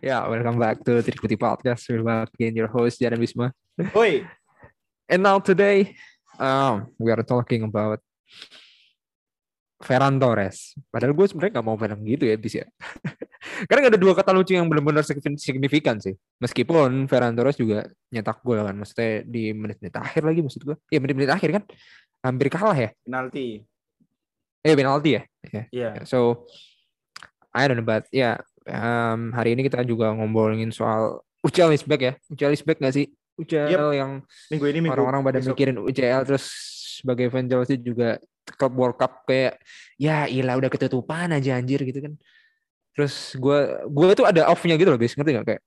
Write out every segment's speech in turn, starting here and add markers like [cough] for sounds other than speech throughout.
Yeah, welcome back to Trikuti Podcast. We're back again, your host Jaran Wisma. Oi, And now today, um, we are talking about Ferran Torres. Padahal gue sebenarnya gak mau bilang gitu ya, bis ya. [laughs] Karena gak ada dua kata lucu yang benar-benar signifikan- sih. Meskipun Ferran Torres juga nyetak gol kan, maksudnya di menit-menit akhir lagi maksud gue. Iya menit-menit akhir kan, hampir kalah ya. penalti. Eh penalti ya. Ya. Iya. So I don't know but ya um, hari ini kita juga ngomongin soal UCL is back ya. UCL is back gak sih? UCL yang Minggu ini minggu. orang-orang pada besok. mikirin UCL terus sebagai fan Chelsea juga klub World Cup kayak ya ilah udah ketutupan aja anjir gitu kan. Terus gue gue tuh ada off-nya gitu loh, bis ngerti gak kayak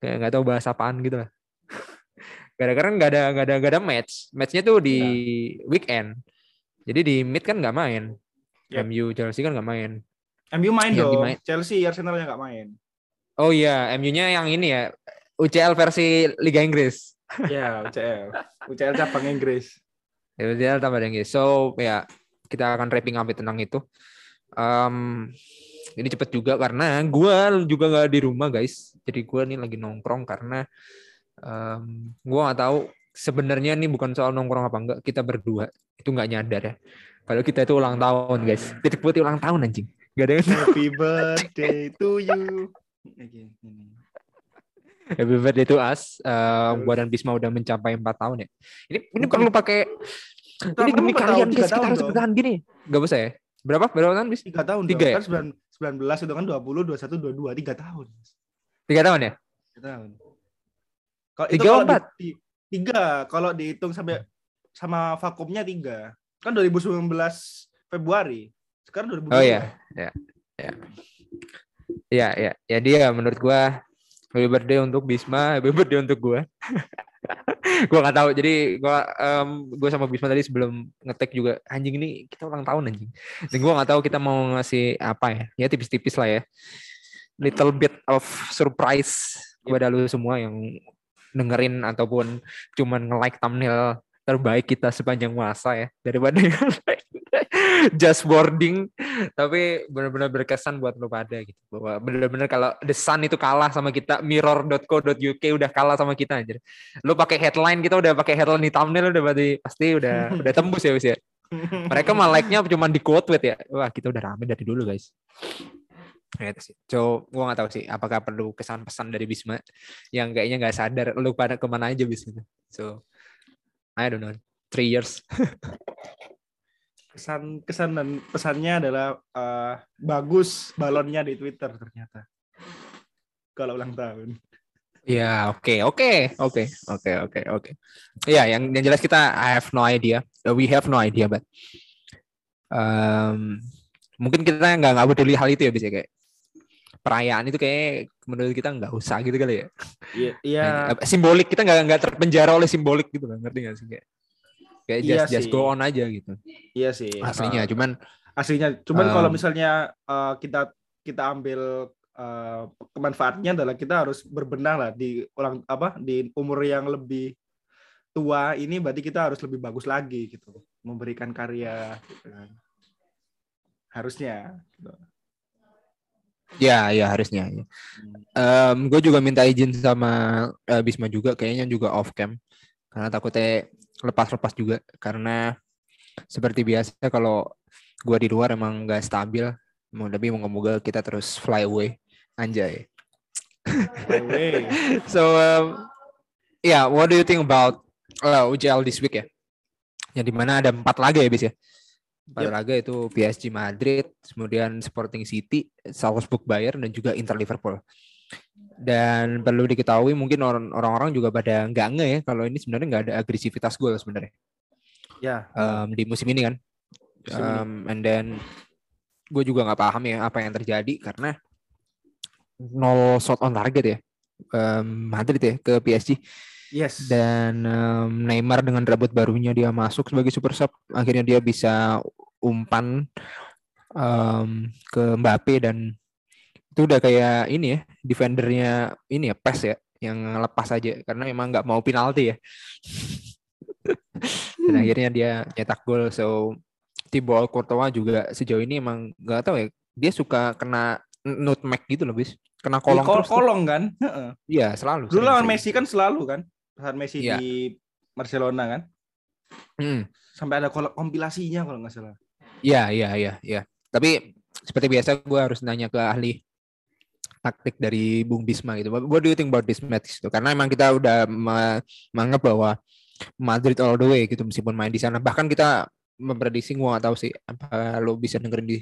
kayak nggak tahu bahasa apaan gitu lah. [laughs] Gara-gara nggak ada nggak ada nggak ada match. Matchnya tuh di weekend. Jadi di mid kan nggak main. Yep. MU Chelsea kan nggak main. MU main Yang dong. dimain- Chelsea Arsenalnya nggak main. Oh iya, MU-nya yang ini ya. UCL versi Liga Inggris. Iya, UCL. UCL cabang Inggris. Ya, UCL tambah Inggris. So, ya kita akan wrapping up tentang itu. Um, ini cepet juga karena gue juga nggak di rumah guys. Jadi gue nih lagi nongkrong karena um, gue nggak tahu sebenarnya nih bukan soal nongkrong apa enggak. Kita berdua itu nggak nyadar ya. Kalau kita itu ulang tahun guys. Titik putih ulang tahun anjing. Gak ada yang Happy birthday to you. Ini. Happy birthday to us. Uh, gua dan Bisma udah mencapai empat tahun ya. Ini ini Bukan. perlu pakai ini demi kalian guys kita harus bertahan gini. Gak usah ya? Berapa? Berapa tahun bis? Tiga tahun Tiga dong. ya? Kan sembilan sembilan belas itu kan dua puluh dua satu dua dua tiga tahun. Tiga tahun ya? Tiga tahun. Kalau Tiga itu kalau empat? di, di- tiga kalau dihitung sampai sama vakumnya tiga kan 2019 Februari sekarang 2022 Oh iya, ya, ya, ya, ya, ya dia menurut gua happy birthday untuk Bisma, happy birthday untuk gua. [laughs] gua nggak tahu. Jadi gua em, gua sama Bisma tadi sebelum ngetek juga anjing ini kita ulang tahun anjing. Dan gua nggak tahu kita mau ngasih apa ya. Ya tipis-tipis lah ya. Little bit of surprise kepada lu semua yang dengerin ataupun cuman nge-like thumbnail terbaik kita sepanjang masa ya daripada [laughs] yang lain. [laughs] just boarding tapi benar-benar berkesan buat lo pada gitu bahwa benar-benar kalau The Sun itu kalah sama kita mirror.co.uk udah kalah sama kita aja lo pakai headline kita udah pakai headline di thumbnail udah berarti pasti udah [laughs] udah tembus ya wis ya mereka mah like-nya cuma di quote tweet ya wah kita udah rame dari dulu guys Ya, itu sih. So, gua nggak tahu sih apakah perlu kesan pesan dari Bisma yang kayaknya nggak sadar lu pada ke mana aja bis gitu. So, I don't know. Three years. [laughs] kesan kesan dan pesannya adalah eh, bagus balonnya di Twitter ternyata kalau ulang tahun Ya, oke, oke, oke, oke, oke, oke. Ya, yang yang jelas kita I have no idea. Uh, We have no idea, but um, mungkin kita nggak nggak peduli hal itu ya, bisa kayak perayaan itu kayak menurut kita nggak usah gitu kali ya. iya iya Kayak, eh, simbolik kita nggak nggak terpenjara oleh simbolik gitu kan, ngerti nggak sih kayak kayak Iya just go on aja gitu. iya sih Aslinya, Eh, cuman aslinya cuman kalau Um, misalnya eh, kita kita ambil eh, kemanfaatnya adalah kita harus berbenah lah di ulang apa di umur yang lebih tua ini berarti kita harus lebih bagus lagi gitu memberikan karya gitu kan. harusnya gitu. ya ya harusnya. Ya. Hmm. gue juga minta izin sama eh, Bisma juga kayaknya juga off cam karena takutnya lepas-lepas juga. Karena seperti biasa kalau gua di luar emang nggak stabil. Mau tapi moga-moga kita terus fly away. Anjay. [laughs] So um, yeah what do you think about uh, UCL this week ya? Yang di mana ada empat laga ya bis ya? Empat Yep. laga itu PSG Madrid kemudian Sporting City Salzburg Bayern dan juga Inter Liverpool dan perlu diketahui mungkin orang- orang-orang juga pada nggak nge ya kalau ini sebenarnya nggak ada agresivitas gol sebenarnya. Ya. Um, di musim ini kan. Musim ini. Um, and then gue juga nggak paham ya apa yang terjadi karena nol shot on target ya. Um, Madrid ya ke PSG yes. Dan um, Neymar dengan rambut barunya dia masuk sebagai super sub akhirnya dia bisa umpan um, ke Mbappe dan itu udah kayak ini ya defendernya ini ya PES ya yang lepas aja karena emang nggak mau penalti ya [laughs] dan akhirnya dia nyetak gol so Thibaut Courtois juga sejauh ini emang nggak tahu ya dia suka kena nutmeg gitu loh bis kena Kolong, tuh. kolong kan? Iya, selalu. Dulu lawan. Messi kan selalu kan? Saat Messi Iya. di Barcelona kan? Mm. Sampai ada kol- kompilasinya kalau nggak salah. Iya, iya, iya, iya. Tapi seperti biasa gue harus nanya ke ahli taktik dari Bung Bisma gitu. What do you think about this match? Gitu. Karena emang kita udah me- menganggap bahwa Madrid all the way gitu meskipun main di sana. Bahkan kita memprediksi gue nggak tahu sih apa lo bisa dengerin di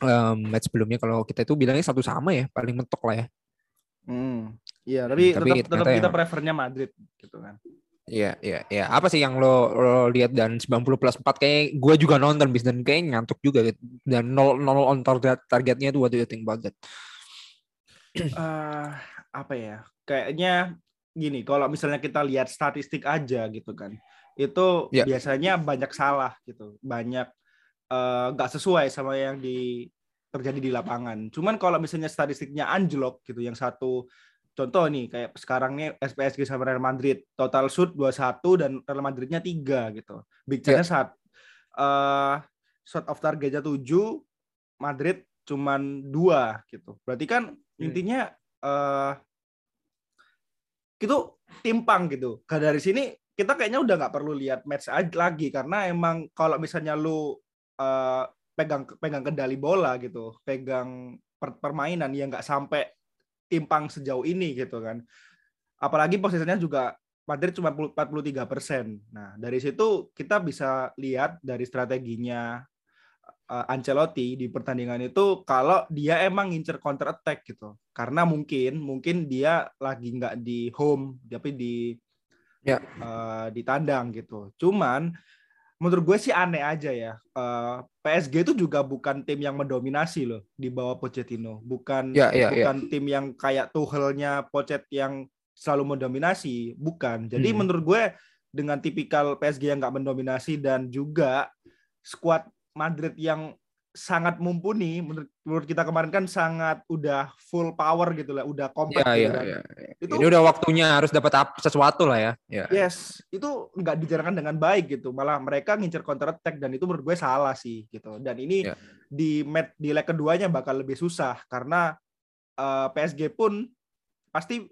em, match sebelumnya kalau kita itu bilangnya satu sama ya paling mentok lah ya. Hmm. Iya, tapi, Tapi tetap, tetap kita yang- prefernya Madrid gitu kan. Iya, iya, iya. Apa sih yang lo, lo lihat dan 90 plus 4 kayak gue juga nonton bis dan kayak ngantuk juga gitu. Dan 0 0 on target targetnya itu what do you think about that? [clears throat] eh apa ya? Kayaknya gini, kalau misalnya kita lihat statistik aja gitu kan, itu Ya. biasanya banyak salah gitu, banyak eh, nggak sesuai sama yang di terjadi di lapangan. Cuman kalau misalnya statistiknya anjlok gitu, yang satu contoh nih kayak sekarang nih PSG sama Real Madrid total shoot 21 dan Real Madridnya 3 gitu. Big Ya. chance saat eh shot of targetnya 7, Madrid cuman dua gitu. Berarti kan Hmm. intinya eh itu timpang gitu. Ke dari sini kita kayaknya udah nggak perlu lihat match aja lagi karena emang kalau misalnya lu eh, pegang pegang kendali bola gitu, pegang per- permainan yang nggak sampai timpang sejauh ini gitu kan. Apalagi posisinya juga Madrid cuma 43 persen. Nah dari situ kita bisa lihat dari strateginya uh, Ancelotti di pertandingan itu kalau dia emang ngincer counter attack gitu karena mungkin mungkin dia lagi nggak di home tapi di Ya. uh, di tandang gitu cuman menurut gue sih aneh aja ya Uh, PSG itu juga bukan tim yang mendominasi loh di bawah Pochettino bukan Ya, ya, ya. bukan tim yang kayak Tuchelnya Pochet yang selalu mendominasi bukan jadi Hmm. menurut gue dengan tipikal PSG yang nggak mendominasi dan juga skuad Madrid yang sangat mumpuni menurut, menurut kita kemarin kan sangat udah full power gitu lah udah kompak Iya, gitu iya, kan. iya. itu Ini udah waktunya harus dapat ap- sesuatu lah ya. Ya. yes itu nggak dijalankan dengan baik gitu malah mereka ngincer counter attack dan itu menurut gue salah sih gitu dan ini Ya. di mat di leg keduanya bakal lebih susah karena eh, PSG pun pasti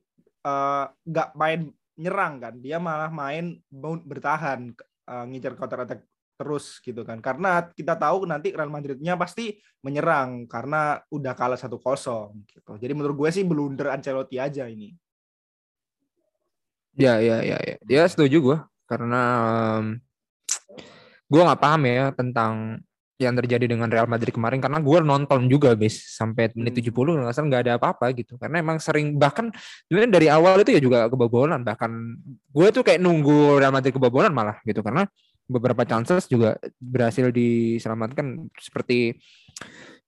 eh, nggak main nyerang kan dia malah main bertahan eh, ngincer counter attack terus gitu kan. Karena kita tahu nanti Real Madridnya pasti menyerang karena udah kalah satu kosong gitu. Jadi menurut gue sih blunder Ancelotti aja ini. Ya, ya, ya, ya. Ya setuju gue karena gue nggak paham ya tentang yang terjadi dengan Real Madrid kemarin. Karena gue nonton juga bis sampai menit Hmm. 70 nggak salah nggak ada apa-apa gitu. Karena emang sering bahkan sebenarnya dari awal itu ya juga kebobolan. Bahkan gue tuh kayak nunggu Real Madrid kebobolan malah gitu. Karena beberapa chances juga berhasil diselamatkan. Seperti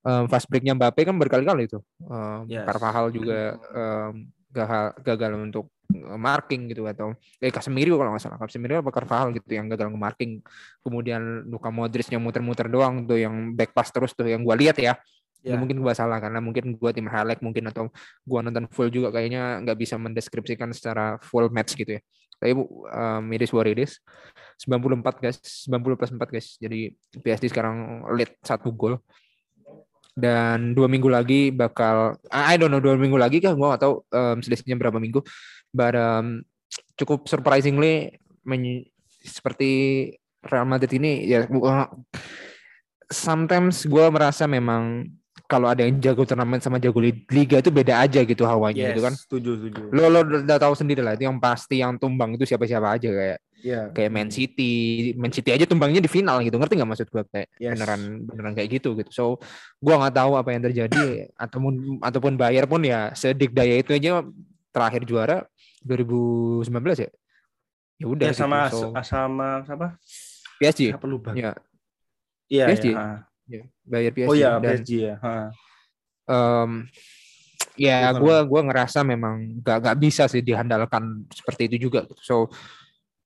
um, fast breaknya Mbappe kan berkali-kali itu um, Yes. Carvajal juga um, gagal, gagal untuk marking gitu atau eh Casemiro kalau nggak salah. Casemiro apa Carvajal gitu yang gagal nge-marking. Kemudian Luka Modric yang muter-muter doang tuh yang back pass terus tuh yang gua lihat ya Ya. mungkin gua salah karena mungkin gua tim highlight mungkin atau gua nonton full juga kayaknya nggak bisa mendeskripsikan secara full match gitu ya. Tapi um, it is what it is 94 guys. 90 plus 4 guys. Jadi PSG sekarang lead satu gol. Dan dua minggu lagi bakal I don't know dua minggu lagi kah? Gua nggak tahu um, selisihnya berapa minggu. But um, cukup surprisingly men- seperti Real Madrid ini ya gua- sometimes gue merasa memang kalau ada yang jago turnamen sama jago li- liga itu beda aja gitu hawanya yes gitu kan. Setuju setuju. Lo lo udah tahu sendiri lah itu yang pasti yang tumbang itu siapa siapa aja kayak ya kayak Man City. Man City aja tumbangnya di final gitu ngerti nggak maksud gue kayak Yes. beneran beneran kayak gitu gitu. So gue nggak tahu apa yang terjadi [coughs] ataupun ataupun Bayar pun ya sedikdaya itu aja terakhir juara 2019 ya? Ya udah ya gitu. sama So, sama siapa? PSG lupa? Ya. Iya PSG. ya, ya Bayar PSG oh ya dan PSG ya ha. em, ya gue gua ngerasa memang gak gak bisa sih diandalkan seperti itu juga so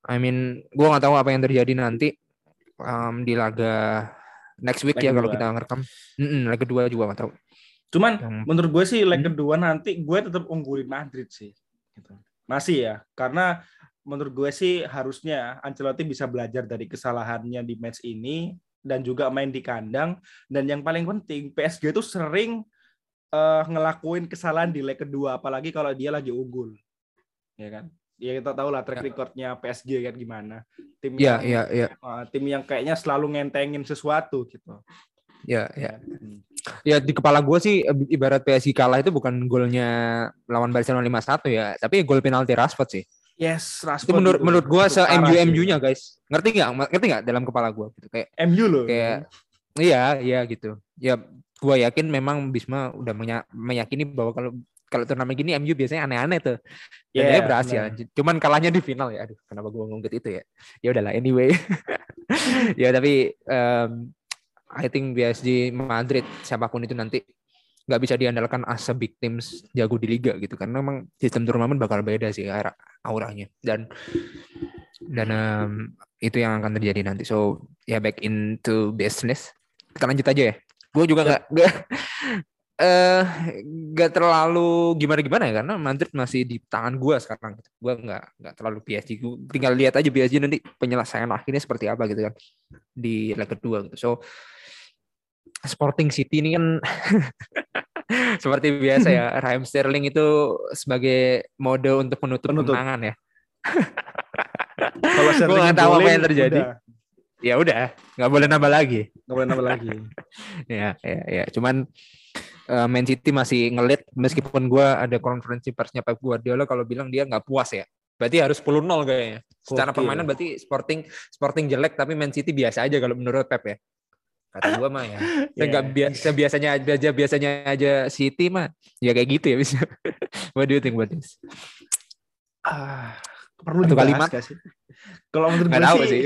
I mean gue nggak tahu apa yang terjadi nanti em, di laga next week Leg ya kalau kita ngerekam Mm-mm, leg kedua juga nggak tahu Cuman Yang- menurut gue sih leg Hmm. kedua nanti gue tetap unggulin Madrid sih. Gitu. Masih ya, karena menurut gue sih harusnya Ancelotti bisa belajar dari kesalahannya di match ini dan juga main di kandang. Dan yang paling penting PSG itu sering eh, ngelakuin kesalahan di leg kedua apalagi kalau dia lagi unggul. Ya kan? Ya kita tahu lah track recordnya PSG kan gimana. Tim Iya, yang iya, iya. eh, tim yang kayaknya selalu ngentengin sesuatu gitu. Ya, ya. Hmm. Ya di kepala gue sih eh, ibarat PSG kalah itu bukan golnya lawan Barcelona 5-1 ya, tapi gol penalti Rashford sih. Yes, Itu Rashford menurut itu- menurut itu se MU. MU-nya guys. Ngerti nggak? Ngerti nggak dalam kepala gue gitu kayak MU loh. kayak iya iya gitu. Ya gue yakin memang Bisma udah meyakini bahwa kalau kalau turnamen gini MU biasanya aneh-aneh tuh. Dan Iya, dia berhasil. Cuman kalahnya di final ya. Aduh, kenapa gue ngungkit itu ya? Ya udahlah anyway. [laughs] ya tapi em, I think PSG Madrid siapa pun itu nanti nggak bisa diandalkan as a big teams jago di liga gitu. Karena memang sistem turnamen bakal beda sih aura- auranya. Dan dan em, itu yang akan terjadi nanti. So ya back into business. Kita lanjut aja ya. Gue juga nggak nggak [laughs] eh nggak terlalu gimana gimana ya. Karena Madrid masih di tangan gue sekarang gue nggak nggak terlalu PSG gue tinggal lihat aja PSG nanti penyelesaian akhirnya seperti apa gitu kan. Di leg kedua gitu. So Sporting City ini kan [laughs] [laughs] seperti biasa ya [laughs] Raheem Sterling itu sebagai mode untuk menutup, Penutup. kemenangan ya. [laughs] Kalau Sterling nggak tahu apa yang terjadi. udah, ya udah nggak boleh nambah lagi. Nggak boleh nambah lagi. ya ya ya. Cuman eh, Man City masih ngelit meskipun gua ada konferensi persnya Pep Guardiola kalau bilang dia nggak puas ya. Berarti harus 10-0 kayaknya. Secara permainan berarti Sporting Sporting jelek tapi Man City biasa aja kalau menurut Pep ya kata gua mah ya saya nggak Yeah. biasa biasanya aja biasanya aja City mah ya kayak gitu ya bisa [laughs] what do you think about this Ah, perlu Satu dibahas kalimat? nggak sih? Kalau menurut gue sih, sih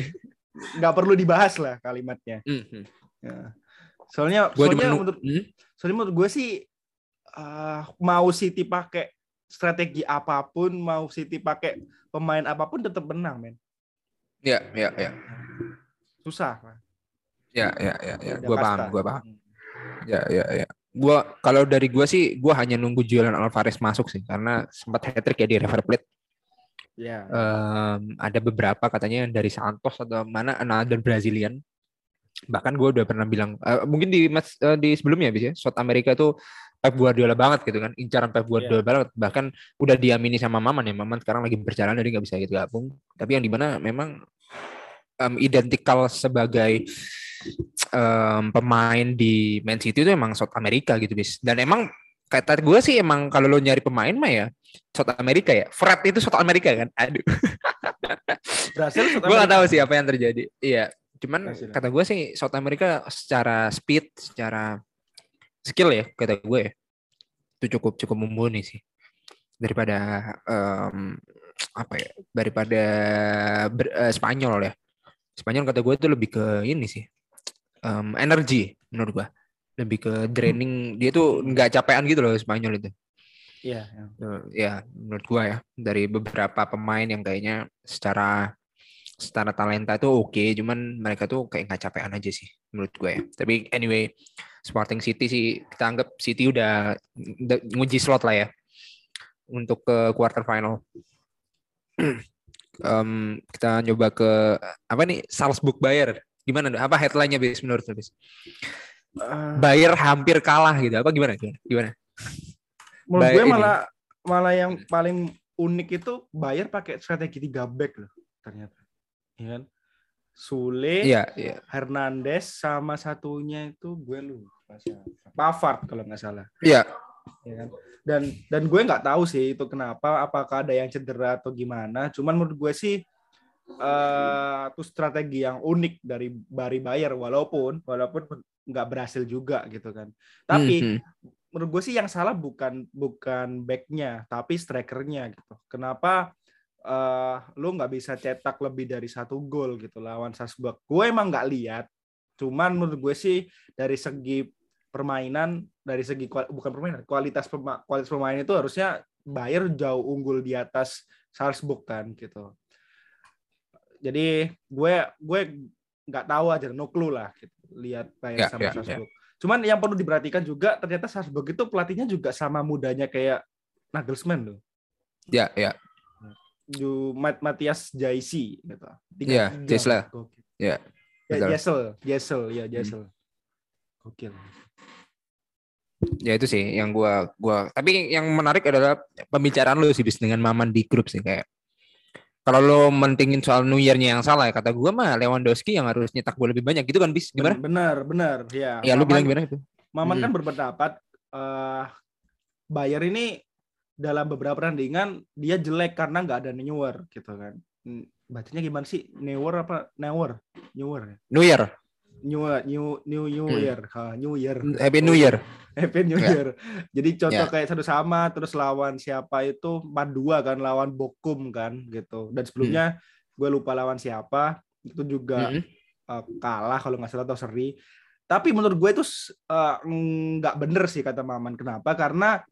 nggak perlu dibahas lah kalimatnya. Mhm. Ya. Soalnya, Gua soalnya nu- menurut, Hmm? soalnya menurut gue sih ah, mau City pakai strategi apa pun, mau City pakai pemain apa pun tetap menang, men. ya ya ya Susah. Ya ya ya ya Udah gua kasta. paham gua paham Ya, ya, ya. Gua kalau dari gua sih, gua hanya nunggu Julian Alvarez masuk sih, karena sempat hat trick ya di River Plate. Ya. Em, ada beberapa katanya dari Santos atau mana another Brazilian. Bahkan gua udah pernah bilang, eh, mungkin di match eh, di sebelumnya bisa South America tuh Pep Guardiola banget gitu kan, incaran Pep Guardiola banget. Bahkan udah diamini sama Maman ya, Maman sekarang lagi berjalan jadi nggak bisa gitu gabung. Tapi yang di mana memang em, identikal sebagai em, pemain di Man City itu emang South America gitu bis. Dan emang kata gue sih emang kalau lo nyari pemain mah ya South America ya. Fred itu South America kan. Aduh. [laughs] Berhasil South gue gak tahu sih apa yang terjadi. Iya. Cuman Berhasil. kata gue sih South America secara speed, secara skill ya kata gue ya. Itu cukup cukup mumpuni sih. Daripada em, apa ya? Daripada ber- eh, Spanyol ya. Spanyol kata gue itu lebih ke ini sih. Em, energi menurut gue. Lebih ke draining. Dia tuh nggak capean gitu loh Spanyol itu. Iya. ya. Eh, ya menurut gua ya dari beberapa pemain yang kayaknya secara secara talenta itu oke cuman mereka tuh kayak nggak capean aja sih menurut gue ya tapi anyway Sporting City sih kita anggap City udah udah nguji slot lah ya untuk ke quarter final Em, kita nyoba ke apa nih Salzburg Bayer gimana apa headline-nya bis menurut lu bis Bayer hampir kalah gitu apa gimana gimana, gimana? menurut gue ini. malah malah yang paling unik itu Bayar pakai strategi tiga back loh ternyata. Iya kan? Sule, iya iya Hernandez sama satunya itu gue lupa siapa. Pavard kalau nggak salah. iya Ya kan? Dan dan gue nggak tahu sih itu kenapa, apakah ada yang cedera atau gimana. Cuman menurut gue sih eh itu strategi yang unik dari Bari Bayer walaupun walaupun nggak berhasil juga gitu kan. Tapi Mhm. menurut gue sih yang salah bukan bukan backnya tapi strikernya gitu. Kenapa eh lu nggak bisa cetak lebih dari satu gol gitu lawan Salzburg? Gue emang nggak lihat. Cuman menurut gue sih dari segi permainan, dari segi bukan permainan, kualitas pema- kualitas pemain itu harusnya Bayern jauh unggul di atas Salzburg kan gitu. Jadi gue gue nggak tahu aja, no clue lah gitu. Lihat Bayern Ya, sama ya. Salzburg. Cuman yang perlu diperhatikan juga ternyata Salzburg itu pelatihnya juga sama mudanya kayak Nagelsmann loh. ya ya Ju Mat Matias Jaisi gitu. Iya. Gokil. Iya, Ya. Jesel, Jesel, ya Jesel. Gokil. Ya itu sih yang gua gua tapi yang menarik adalah pembicaraan lu sih bis dengan Maman di grup sih kayak kalau lo mentingin soal New Year-nya yang salah ya kata gua mah Lewandowski yang harus nyetak gol lebih banyak gitu kan bis gimana? Benar, benar, ya. Ya lu bilang gimana itu? Maman kan berpendapat uh, Bayer ini dalam beberapa pertandingan dia jelek karena nggak ada newer gitu kan. Hmm, bacanya gimana sih? Newer apa newer? Newer. New Year. New New New New hmm. Year, ha, New Year. Happy New Year. [laughs] Happy New ya. Year. Jadi contoh yeah. kayak satu sama terus lawan siapa itu empat dua kan lawan Bokum kan gitu. Dan sebelumnya hmm. gue lupa lawan siapa itu juga hmm. uh, kalah kalau nggak salah atau seri. Tapi menurut gue itu uh, nggak bener sih kata Maman. Kenapa? Karena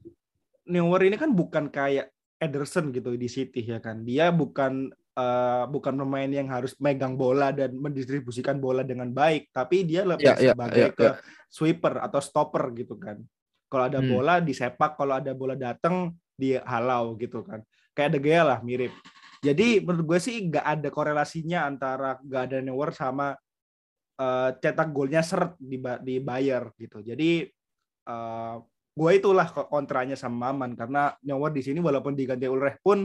Neuer ini kan bukan kayak Ederson gitu di City ya kan. Dia bukan uh, bukan pemain yang harus megang bola dan mendistribusikan bola dengan baik, tapi dia lebih yeah, ya, sebagai yeah, ke yeah. sweeper atau stopper gitu kan. Kalau ada hmm. bola disepak, kalau ada bola datang dihalau gitu kan. Kayak De Gea lah mirip. Jadi menurut gue sih nggak ada korelasinya antara gak ada Neuer sama uh, cetak golnya seret di di Bayer gitu. Jadi uh, gue itulah kontranya sama Maman karena Neuer di sini walaupun diganti Ulrich pun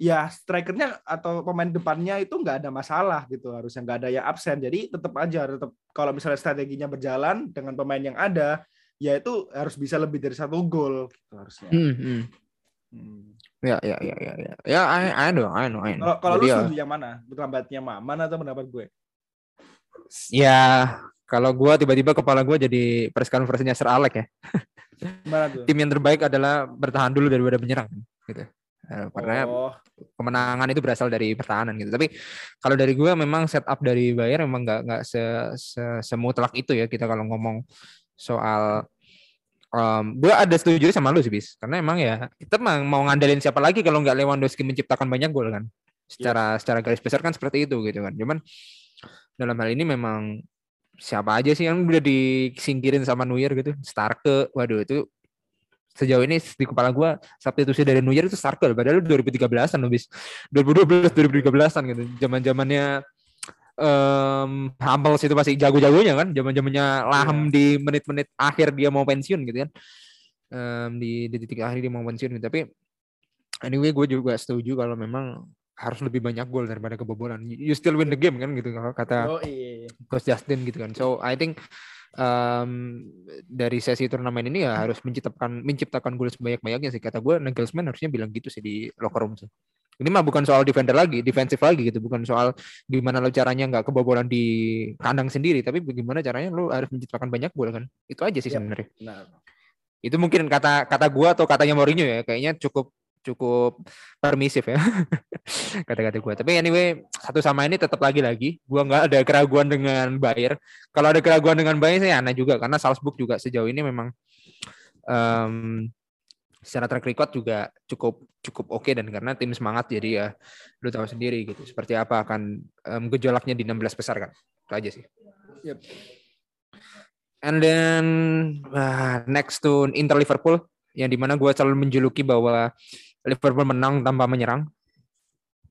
ya strikernya atau pemain depannya itu nggak ada masalah gitu harusnya nggak ada yang absen jadi tetap aja tetap kalau misalnya strateginya berjalan dengan pemain yang ada ya itu harus bisa lebih dari satu gol gitu harusnya hmm, hmm. Hmm. ya ya ya ya ya ya I, I know I know I know kalau lu ya. setuju yang mana terlambatnya Maman atau pendapat gue ya kalau gue tiba-tiba kepala gue jadi press conference-nya Sir Alex ya [laughs] Tim yang terbaik adalah bertahan dulu daripada menyerang gitu. Eh, karena oh. kemenangan itu berasal dari pertahanan gitu. Tapi kalau dari gue memang setup dari Bayern memang nggak nggak se, se semutlak itu ya kita kalau ngomong soal um, gue ada setuju sama lu sih bis karena emang ya kita emang mau ngandelin siapa lagi kalau nggak Lewandowski menciptakan banyak gol kan secara yeah. secara garis besar kan seperti itu gitu kan cuman dalam hal ini memang siapa aja sih yang udah disingkirin sama Neuer gitu Starke waduh itu sejauh ini di kepala gue substitusi dari Neuer itu Starke padahal 2013an lebih 2012 2013an gitu zaman zamannya um, Hummels itu masih jago-jagonya kan zaman zamannya Lahem yeah. di menit-menit akhir dia mau pensiun gitu kan um, di, di titik akhir dia mau pensiun gitu. tapi anyway gue juga setuju kalau memang harus lebih banyak gol daripada kebobolan. You still win the game kan gitu kalau kata oh, iya. Coach Justin gitu kan. So I think um, dari sesi turnamen ini ya harus menciptakan menciptakan gol sebanyak-banyaknya sih kata gue Nagelsmann harusnya bilang gitu sih di locker room sih. Ini mah bukan soal defender lagi, defensif lagi gitu, bukan soal gimana lo caranya nggak kebobolan di kandang sendiri, tapi bagaimana caranya lo harus menciptakan banyak gol kan. Itu aja sih ya, sebenarnya. Itu mungkin kata kata gue atau katanya Mourinho ya, kayaknya cukup cukup permisif ya [laughs] kata-kata gue. Tapi anyway satu sama ini tetap lagi-lagi gue nggak ada keraguan dengan Bayer. Kalau ada keraguan dengan Bayer saya aneh juga karena Salzburg juga sejauh ini memang um, secara track record juga cukup cukup oke okay dan karena tim semangat jadi ya lu tahu sendiri gitu seperti apa akan um, gejolaknya di 16 besar kan itu aja sih. Yep. And then uh, next to Inter Liverpool yang di mana gue selalu menjuluki bahwa Liverpool menang tanpa menyerang.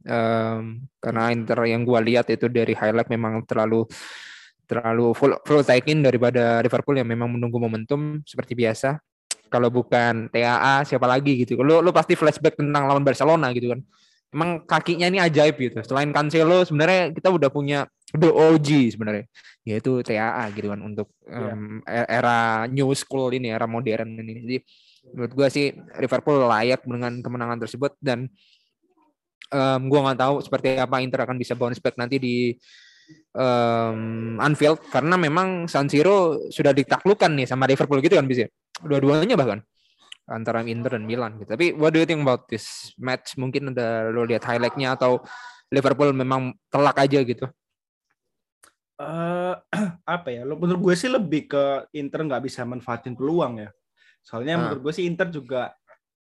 Um, karena Inter yang gue lihat itu dari highlight memang terlalu terlalu full full taking daripada Liverpool yang memang menunggu momentum seperti biasa. Kalau bukan TAA siapa lagi gitu. Lo lo pasti flashback tentang lawan Barcelona gitu kan. Emang kakinya ini ajaib gitu. Selain Cancelo sebenarnya kita udah punya the OG sebenarnya yaitu TAA gitu kan untuk um, era new school ini era modern ini. Jadi menurut gue sih Liverpool layak dengan kemenangan tersebut dan um, gue nggak tahu seperti apa Inter akan bisa bounce back nanti di um, Anfield karena memang San Siro sudah ditaklukkan nih sama Liverpool gitu kan bisa dua-duanya bahkan antara Inter dan Milan gitu. Tapi what do you think about this match? Mungkin ada lo lihat highlightnya atau Liverpool memang telak aja gitu? Uh, [clears throat] apa ya? Menurut gue sih lebih ke Inter nggak bisa manfaatin peluang ya. Soalnya nah. menurut gue sih Inter juga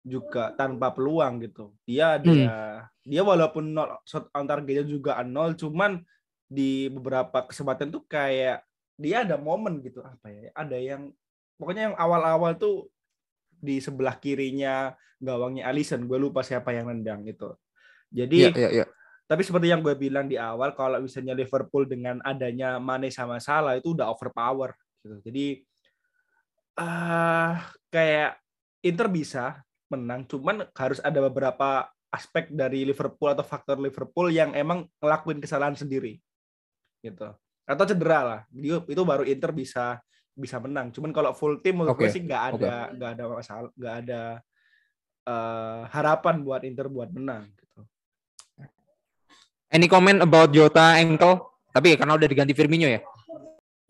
juga tanpa peluang gitu. Dia dia hmm. dia walaupun nol shot on targetnya juga nol, cuman di beberapa kesempatan tuh kayak dia ada momen gitu apa ya? Ada yang pokoknya yang awal-awal tuh di sebelah kirinya gawangnya Alisson, gue lupa siapa yang nendang itu. Jadi, yeah, yeah, yeah. tapi seperti yang gue bilang di awal, kalau misalnya Liverpool dengan adanya Mane sama Salah itu udah overpower. Gitu. Jadi uh, kayak Inter bisa menang, cuman harus ada beberapa aspek dari Liverpool atau faktor Liverpool yang emang ngelakuin kesalahan sendiri, gitu. Atau cedera lah, itu baru Inter bisa bisa menang. Cuman kalau full tim menurut okay. gue sih nggak ada nggak okay. ada masalah, nggak ada uh, harapan buat Inter buat menang. Gitu. Any comment about Jota ankle? Tapi karena udah diganti Firmino ya?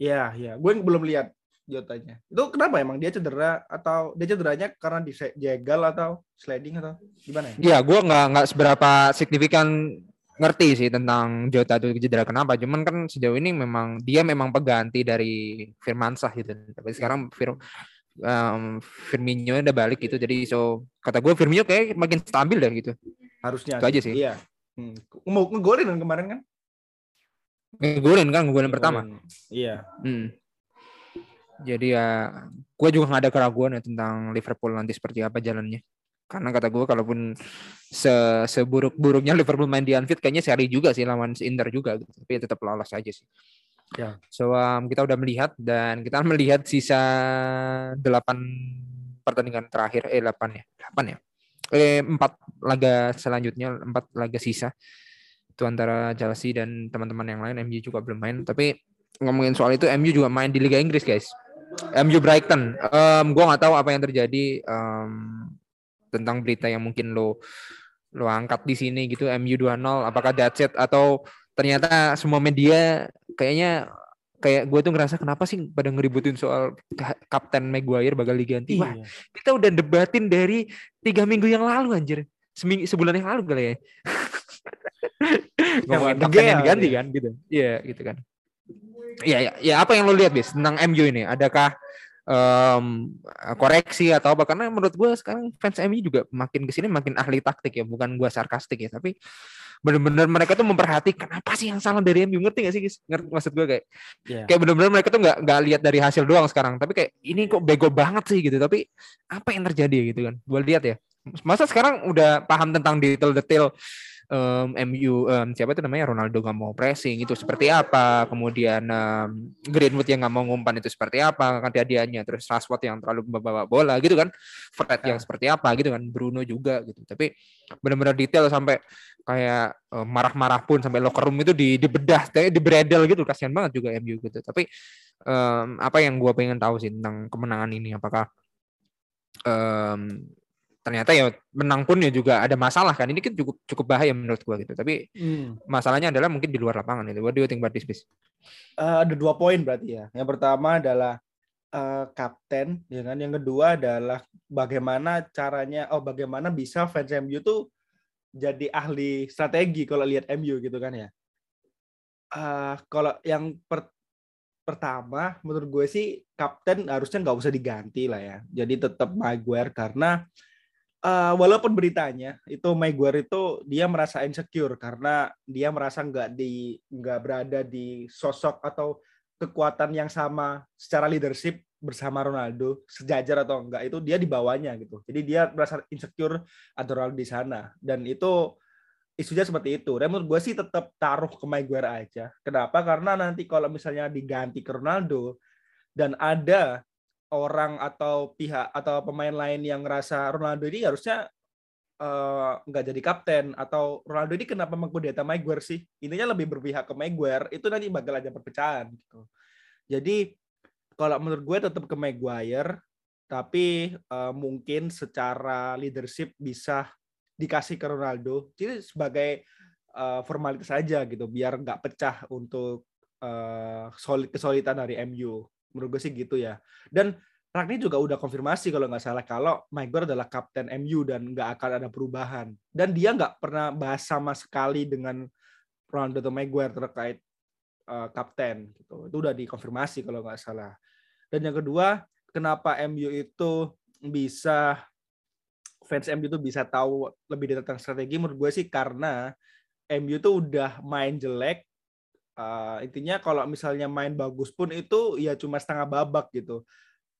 Iya, iya. Gue belum lihat Jotanya. Itu kenapa emang dia cedera atau dia cederanya karena dijegal atau sliding atau gimana ya? Iya, gue nggak nggak seberapa signifikan ngerti sih tentang Jota itu cedera kenapa. Cuman kan sejauh ini memang dia memang pengganti dari Firmansah gitu. Tapi sekarang Fir um, Firmino udah balik gitu. Jadi so kata gue Firmino kayak makin stabil deh gitu. Harusnya. Itu aja sih. Iya. Hmm. Mau ngegolin kan kemarin kan? Ngegolin kan, ngegolin pertama. Iya. Hmm. Jadi ya, gue juga nggak ada keraguan ya tentang Liverpool nanti seperti apa jalannya. Karena kata gue kalaupun se seburuk-buruknya Liverpool main di Anfield kayaknya seri juga sih lawan Inter juga gitu. Tapi ya tetap lolos aja sih. Ya. So um, kita udah melihat dan kita [laughs] melihat sisa delapan pertandingan terakhir eh delapan ya delapan ya eh empat laga selanjutnya empat laga sisa itu antara Chelsea dan teman-teman yang lain MU juga belum main tapi ngomongin soal itu MU juga main di Liga Inggris guys MU Brighton um, gue nggak tahu apa yang terjadi um, tentang berita yang mungkin lo lo angkat di sini gitu MU 2-0 apakah that's it atau ternyata semua media kayaknya kayak gue tuh ngerasa kenapa sih pada ngeributin soal Kapten Maguire bakal diganti. Wah, iya. kita udah debatin dari tiga minggu yang lalu anjir. Seminggu sebulan yang lalu kali ya. [laughs] Ngomongin kapten yang diganti ya. kan gitu. Iya, gitu kan. Iya, ya, ya apa yang lo lihat bis tentang MU ini? Adakah um, koreksi atau apa? Karena menurut gue sekarang fans MU juga makin ke sini makin ahli taktik ya, bukan gue sarkastik ya, tapi benar-benar mereka tuh memperhatikan apa sih yang salah dari MU ngerti gak sih guys? Ngerti maksud gue kayak yeah. kayak benar-benar mereka tuh nggak nggak lihat dari hasil doang sekarang, tapi kayak ini kok bego banget sih gitu. Tapi apa yang terjadi gitu kan? Gue lihat ya. Masa sekarang udah paham tentang detail-detail um, MU um, siapa itu namanya? Ronaldo nggak mau pressing itu seperti apa? Kemudian um, Greenwood yang nggak mau ngumpan itu seperti apa? Hadiahnya terus Rashford yang terlalu membawa bola gitu kan? Fred yang ya. seperti apa gitu kan? Bruno juga gitu. Tapi benar-benar detail sampai kayak um, marah-marah pun sampai locker room itu di dibedah di bredel gitu. Kasihan banget juga MU gitu. Tapi um, apa yang gue pengen tahu sih tentang kemenangan ini? Apakah um, ternyata ya menang pun ya juga ada masalah kan. Ini kan cukup cukup bahaya menurut gua gitu. Tapi hmm. masalahnya adalah mungkin di luar lapangan itu what do you think about this Uh, ada dua poin berarti ya. Yang pertama adalah uh, kapten ya kan? Yang kedua adalah bagaimana caranya oh bagaimana bisa fans MU tuh jadi ahli strategi kalau lihat MU gitu kan ya. Uh, kalau yang per, pertama menurut gue sih kapten harusnya nggak usah diganti lah ya. Jadi tetap Maguire karena uh, walaupun beritanya itu Maguire itu dia merasa insecure karena dia merasa nggak di nggak berada di sosok atau kekuatan yang sama secara leadership bersama Ronaldo sejajar atau enggak itu dia di bawahnya gitu. Jadi dia merasa insecure ada Ronaldo di sana dan itu isunya seperti itu. Dan menurut gue sih tetap taruh ke Maguire aja. Kenapa? Karena nanti kalau misalnya diganti ke Ronaldo dan ada orang atau pihak atau pemain lain yang ngerasa Ronaldo ini harusnya uh, nggak jadi kapten atau Ronaldo ini kenapa mengkudeta Maguire sih? Intinya lebih berpihak ke Maguire itu nanti bakal ada perpecahan gitu. Jadi kalau menurut gue tetap ke Maguire tapi uh, mungkin secara leadership bisa dikasih ke Ronaldo. Jadi sebagai uh, formalitas saja gitu biar nggak pecah untuk uh, solid kesolidan dari MU menurut gue sih gitu ya. Dan Ragni juga udah konfirmasi kalau nggak salah kalau Maguire adalah kapten MU dan nggak akan ada perubahan. Dan dia nggak pernah bahas sama sekali dengan Ronaldo atau Maguire terkait uh, kapten gitu. Itu udah dikonfirmasi kalau nggak salah. Dan yang kedua kenapa MU itu bisa fans MU itu bisa tahu lebih tentang strategi? Menurut gue sih karena MU itu udah main jelek uh, intinya kalau misalnya main bagus pun itu ya cuma setengah babak gitu.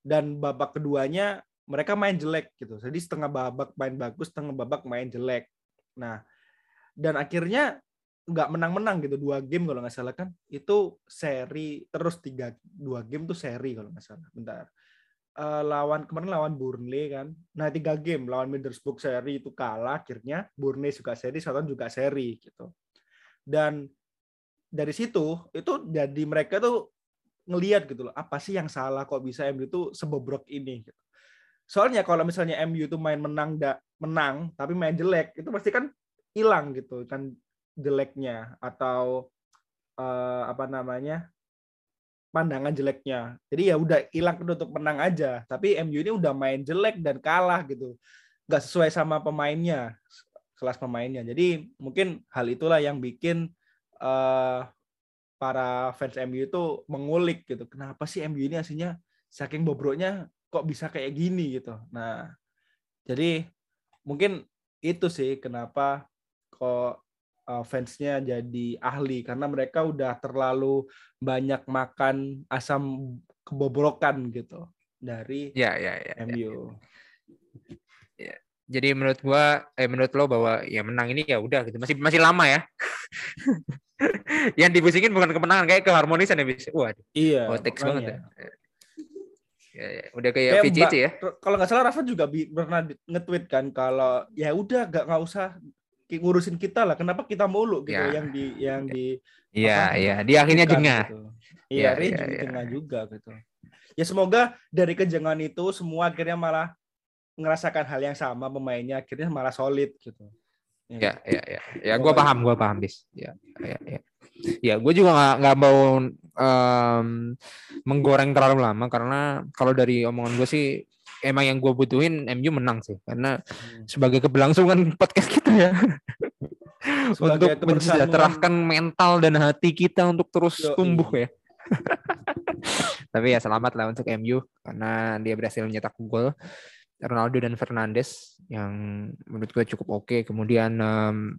Dan babak keduanya mereka main jelek gitu. Jadi setengah babak main bagus setengah babak main jelek. Nah dan akhirnya nggak menang-menang gitu dua game kalau nggak salah kan. Itu seri terus tiga dua game tuh seri kalau nggak salah. Bentar. Uh, lawan kemarin lawan Burnley kan. Nah tiga game lawan Middlesbrough seri itu kalah akhirnya Burnley juga seri, Southampton juga seri gitu. Dan dari situ itu jadi mereka tuh ngelihat gitu loh apa sih yang salah kok bisa MU itu sebobrok ini gitu. Soalnya kalau misalnya MU itu main menang da, menang tapi main jelek itu pasti kan hilang gitu kan jeleknya atau uh, apa namanya pandangan jeleknya. Jadi ya udah hilang untuk menang aja. Tapi MU ini udah main jelek dan kalah gitu. Gak sesuai sama pemainnya, kelas pemainnya. Jadi mungkin hal itulah yang bikin uh, para fans MU itu mengulik gitu. Kenapa sih MU ini aslinya saking bobroknya kok bisa kayak gini gitu. Nah, jadi mungkin itu sih kenapa kok uh, fansnya jadi ahli karena mereka udah terlalu banyak makan asam kebobrokan gitu dari ya, ya, ya, MU. Ya, ya. Jadi menurut gua, eh menurut lo bahwa ya menang ini ya udah gitu masih masih lama ya. [laughs] [laughs] yang dibusingin bukan kemenangan kayak keharmonisan ya bis. Waduh. Iya. Oh, teks banget ya. Ya, ya. Udah kayak, kayak VCC ya. Kalau nggak salah Rafa juga pernah nge-tweet kan kalau ya udah nggak nggak usah ngurusin kita lah. Kenapa kita mulu gitu ya. yang di yang di Iya, iya. Dia akhirnya jengah. Gitu. Iya, ya, ya, ya. jengah juga gitu. Ya semoga dari kejengan itu semua akhirnya malah ngerasakan hal yang sama pemainnya akhirnya malah solid gitu. Ya, ya, ya. Ya, gue paham, gue paham bis. Ya, ya, ya. Ya, gue juga nggak nggak mau um, menggoreng terlalu lama karena kalau dari omongan gue sih emang yang gue butuhin MU menang sih karena hmm. sebagai keberlangsungan [laughs] podcast kita ya untuk mensejahterakan mental dan hati kita untuk terus Yo, tumbuh ya. [laughs] Tapi ya selamat lah untuk MU karena dia berhasil mencetak gol Ronaldo dan Fernandes yang menurut gue cukup oke. Okay. Kemudian um,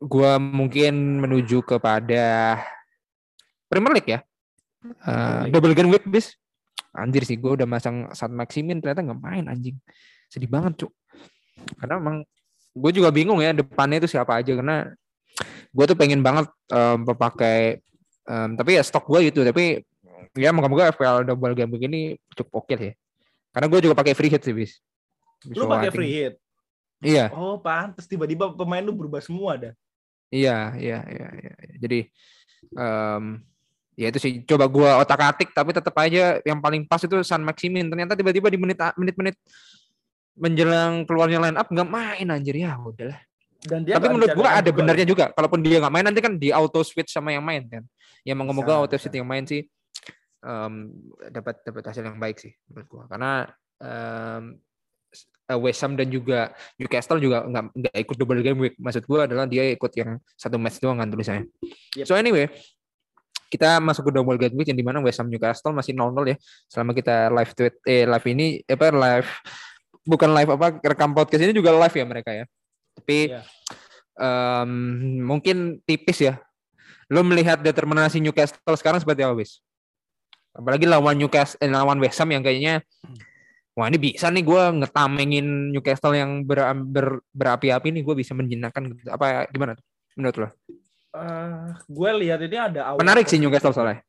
gue mungkin menuju kepada Premier League ya. Uh, double game week bis anjir sih gue udah masang saat Maximin ternyata nggak main anjing sedih banget cuk karena emang gue juga bingung ya depannya itu siapa aja karena gue tuh pengen banget um, pakai um, tapi ya stok gue gitu tapi ya moga-moga FPL double game begini cukup oke okay ya karena gue juga pakai free hit sih bis. Lu pakai free hit? Iya. Oh pantas tiba-tiba pemain lu berubah semua dah. Iya iya iya, iya. jadi um, ya itu sih. Coba gua otak atik tapi tetap aja yang paling pas itu San Maximin. Ternyata tiba-tiba di menit menit-menit menjelang keluarnya line up nggak main anjir. Ya udahlah dan dia tapi menurut gua ada benernya juga. Kalaupun dia nggak main nanti kan di auto switch sama yang main kan. Ya moga-moga auto switch yang main sih um, dapat dapat hasil yang baik sih menurut gua karena um, West Ham dan juga Newcastle juga nggak nggak ikut double game week. Maksud gue adalah dia ikut yang satu match doang kan tulisannya. Yep. So anyway, kita masuk ke double game week yang di mana West Ham Newcastle masih 0-0 ya selama kita live tweet eh live ini apa live bukan live apa rekam podcast ini juga live ya mereka ya tapi yeah. um, mungkin tipis ya lo melihat determinasi Newcastle sekarang seperti apa bis apalagi lawan Newcastle eh, lawan West Ham yang kayaknya wah ini bisa nih gue ngetamengin Newcastle yang ber, ber, berapi-api nih gue bisa menjinakkan gitu. apa gimana menurut lo? uh, gue lihat ini ada awal menarik sih Newcastle soalnya.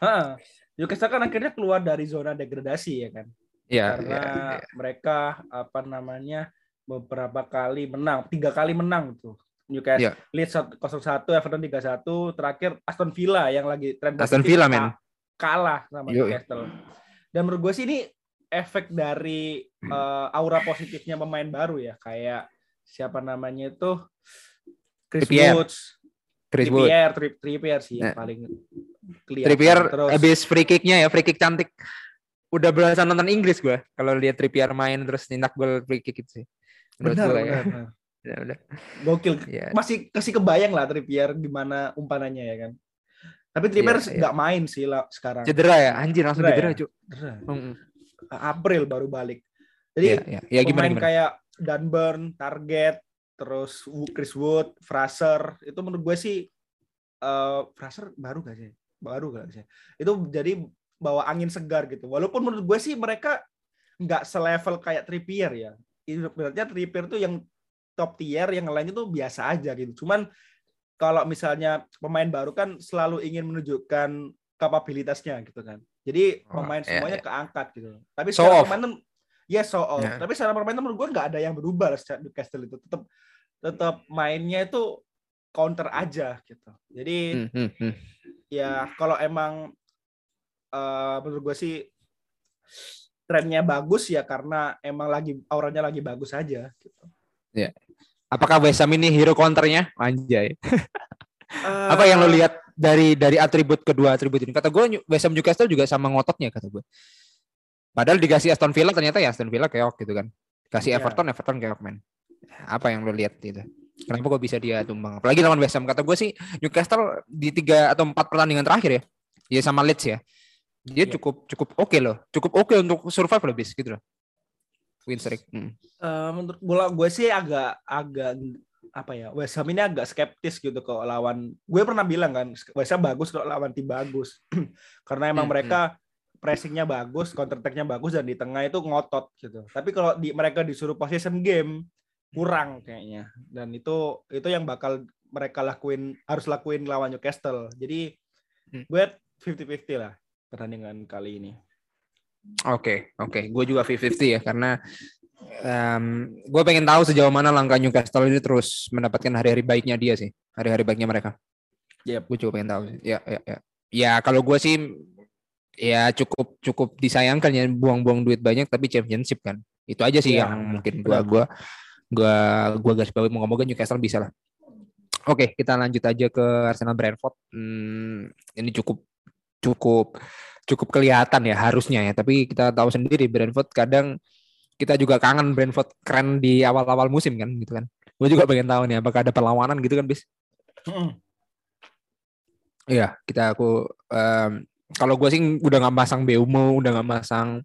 Ha, Newcastle kan akhirnya keluar dari zona degradasi ya kan. Iya. Karena ya, ya. mereka apa namanya beberapa kali menang, tiga kali menang tuh. Newcastle, ya. Leeds 0-1, Everton 3-1, terakhir Aston Villa yang lagi tren Aston Villa men kalah sama. Newcastle. Dan menurut gue sih ini efek dari uh, aura positifnya pemain baru ya, kayak siapa namanya itu Chris Woods, Chris. Trippier, Tri Trippier sih yang nah. paling kelihatan. Trippier terus habis free kicknya ya, free kick cantik. Udah berasa nonton Inggris gue kalau lihat Trippier main terus nyetak gol free kick itu sih. benar, gue benar, ya. [laughs] ya udah. Gokil. Ya. Masih kasih kebayang lah Trippier gimana umpanannya ya kan. Tapi Trippier ya, nggak ya. main sih lah sekarang. Cedera ya, anjir langsung cedera, cedera ya? Hmm. April baru balik. Jadi ya, ya. Ya, gimana, pemain gimana? kayak Dunburn, Target, terus Chris Wood, Fraser itu menurut gue sih uh, Fraser baru gak sih? Baru gak sih? Itu jadi bawa angin segar gitu. Walaupun menurut gue sih mereka nggak selevel kayak Trippier ya. Ibaratnya Trippier tuh yang top tier, yang lainnya tuh biasa aja gitu. Cuman kalau misalnya pemain baru kan selalu ingin menunjukkan kapabilitasnya gitu kan. Jadi Oh, pemain iya, semuanya iya. keangkat gitu. Tapi Show secara off. permainan ya show off. Ya. Tapi secara permainan menurut gue nggak ada yang berubah secara Newcastle itu. Tetap tetap mainnya itu counter aja gitu. Jadi Hmm, hmm, ya kalau emang eh, menurut gue sih trennya bagus ya karena emang lagi auranya lagi bagus aja gitu. Apakah West Ham ini hero counternya? Anjay. Apa yang lo lihat dari dari atribut kedua atribut ini? Kata gue West Ham Newcastle juga sama ngototnya kata gue. Padahal dikasih Aston Villa ternyata ya Aston Villa keok gitu kan. Kasih Iya. Everton Everton keok men. Apa yang lo lihat itu? Kenapa kok bisa dia tumbang? Apalagi lawan West Ham. Kata gue sih Newcastle di tiga atau empat pertandingan terakhir ya. Ya sama Leeds ya. Dia Iya. cukup cukup oke loh. Cukup oke untuk survive loh bis gitu loh. Win streak. Hmm. Eh, menurut bola gue sih agak agak apa ya West Ham ini agak skeptis gitu kalau lawan. Gue pernah bilang kan West Ham bagus kalau lawan tim bagus. [clears throat] Karena emang Hmm, mereka pressingnya bagus counter attack-nya bagus dan di tengah itu ngotot gitu. Tapi kalau di mereka disuruh possession game kurang kayaknya. Dan itu itu yang bakal mereka lakuin harus lakuin lawan Newcastle. Jadi Hmm. gue 50-50 lah pertandingan kali ini Oke, oke. Gue juga 50-50 ya karena gue pengen tahu sejauh mana langkah Newcastle ini terus mendapatkan hari-hari baiknya dia sih, hari-hari baiknya mereka. Yep. Gue juga pengen tahu. sih. Ya, ya, ya. Ya kalau gue sih ya cukup cukup disayangkan ya buang-buang duit banyak tapi championship kan. Itu aja sih Iya, yang mungkin gue benar. gua gua gua garis bawahi moga-moga Newcastle bisa lah. Oke, kita lanjut aja ke Arsenal Brentford. Hmm, ini cukup cukup cukup kelihatan ya harusnya ya, tapi kita tahu sendiri Brentford kadang kita juga kangen Brentford keren di awal-awal musim kan gitu kan. Gue juga pengen tahu nih apakah ada perlawanan gitu kan bis. Iya, kita aku em, kalau gue sih udah nggak masang Beumo, udah nggak masang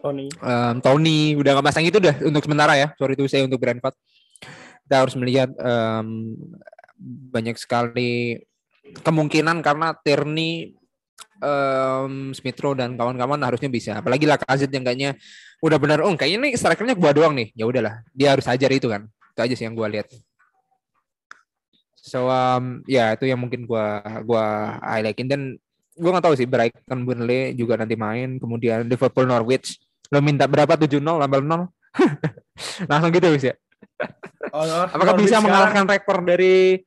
Tony em, Tony, udah nggak masang itu dah untuk sementara ya. Sorry itu saya untuk Brentford. Kita harus melihat em, banyak sekali kemungkinan karena Tierney, em, Smith Rowe dan kawan-kawan harusnya bisa. Apalagi Lacazette yang kayaknya udah benar, oh kayaknya nih strikernya gua doang nih. Ya udahlah, dia harus hajar itu kan. Itu aja sih yang gua lihat. So um, ya itu yang mungkin gua gua highlightin. Dan gua nggak tahu sih Brighton Burnley juga nanti main. Kemudian Liverpool Norwich. Lo minta berapa? 7-0 tambah 0 [laughs] langsung gitu bis ya? Oh, apakah Norwich bisa sekarang- mengalahkan rekor dari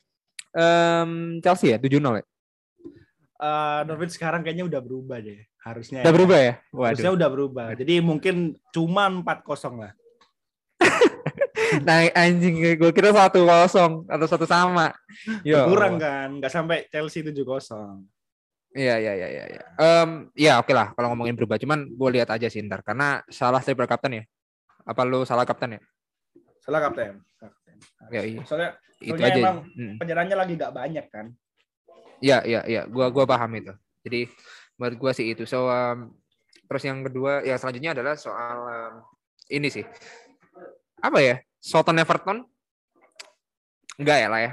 em, Chelsea ya? 7-0 ya Eh, Norwich sekarang kayaknya udah berubah deh harusnya udah ya. berubah ya harusnya waduh udah berubah jadi mungkin cuma 4-0 lah [laughs] nah anjing gue kira satu kosong atau satu sama ya kurang kan nggak sampai Chelsea 7-0 Iya iya iya iya. iya. Em, ya oke lah kalau ngomongin berubah, cuman gue lihat aja sih ntar karena salah triple captain ya. Apa lu salah kapten ya? salah kapten Kapten. Ya iya. soalnya Itu Soalnya aja. emang Mm. penyerangannya lagi nggak banyak kan Iya iya iya. Gua gua paham itu. Jadi menurut gua sih itu. So em, terus yang kedua yang selanjutnya adalah soal em, ini sih. Apa ya? Soton Everton? Enggak ya lah ya.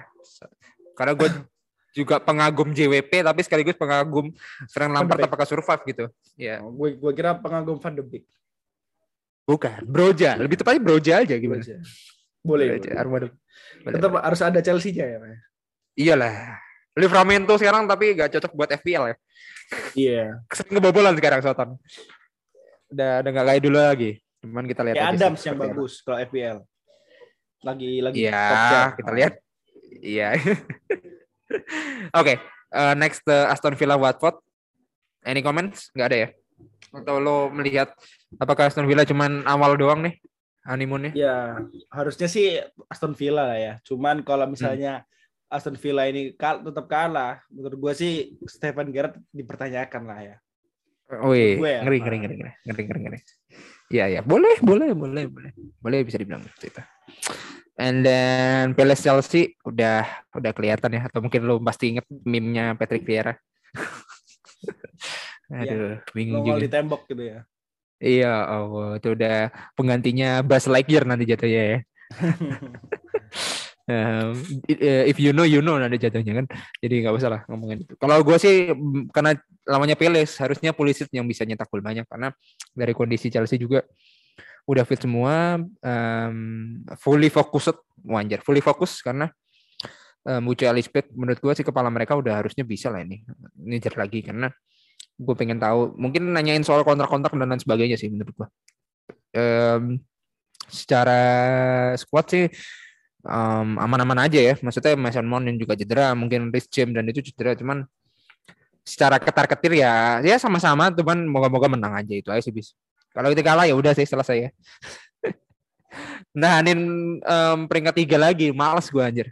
Karena gue [laughs] juga pengagum JWP tapi sekaligus pengagum Frank Lampard apakah survive gitu. Ya, Oh, gue gue kira pengagum Van de Beek bukan. Broja, lebih tepatnya Broja aja gimana? Aja. boleh, Broja, boleh. Armada. Tetap harus ada Chelsea-nya ya Pak? Iyalah. Livramento sekarang tapi gak cocok buat FPL ya. iya Sering kebobolan sekarang Soton. Udah udah gak kayak dulu lagi. Cuman kita lihat sih Adams yang bagus kalau FPL lagi lagi Iya, chart. kita lihat. Iya. [laughs] Oke, eh, next eh, Aston Villa Watford. Any comments? Nggak ada ya? Atau lo melihat apakah Aston Villa cuman awal doang nih honeymoonnya? ya harusnya sih Aston Villa lah ya cuman Hmm. kalau misalnya Aston Villa ini kal tetap kalah menurut gue sih Stephen Gerrard dipertanyakan lah ya Wih, Gue ya, ngeri, ngeri, ngeri, ngeri, ngeri, ngeri, ngeri. Iya, ya, boleh, boleh, boleh, boleh, boleh bisa dibilang seperti itu. And then Palace Chelsea udah udah kelihatan ya, atau mungkin lo pasti inget meme-nya Patrick Vieira. [laughs] Aduh, bingung nongol juga. di tembok gitu ya Iya, oh, itu udah penggantinya Buzz Lightyear nanti jatuhnya ya. [laughs] Um, if you know, you know nanti jatuhnya kan. Jadi nggak usah lah ngomongin itu. Kalau gue sih mm, karena lamanya Peles, harusnya Pulisic yang bisa nyetak gol banyak karena dari kondisi Chelsea juga udah fit semua, um, fully focused, wajar, fully fokus karena um, Uche Elizabeth menurut gue sih kepala mereka udah harusnya bisa lah ini ngejar lagi karena gue pengen tahu mungkin nanyain soal kontrak-kontrak dan lain sebagainya sih menurut gue um, secara squad sih um, aman-aman aja ya. Maksudnya Mason Mount yang juga cedera mungkin Rich James dan itu cedera cuman secara ketar-ketir ya ya sama-sama cuman moga-moga menang aja itu aja sih bis. Kalau kita kalah ya udah sih selesai ya. [laughs] Nah ini um, peringkat tiga lagi males gue anjir.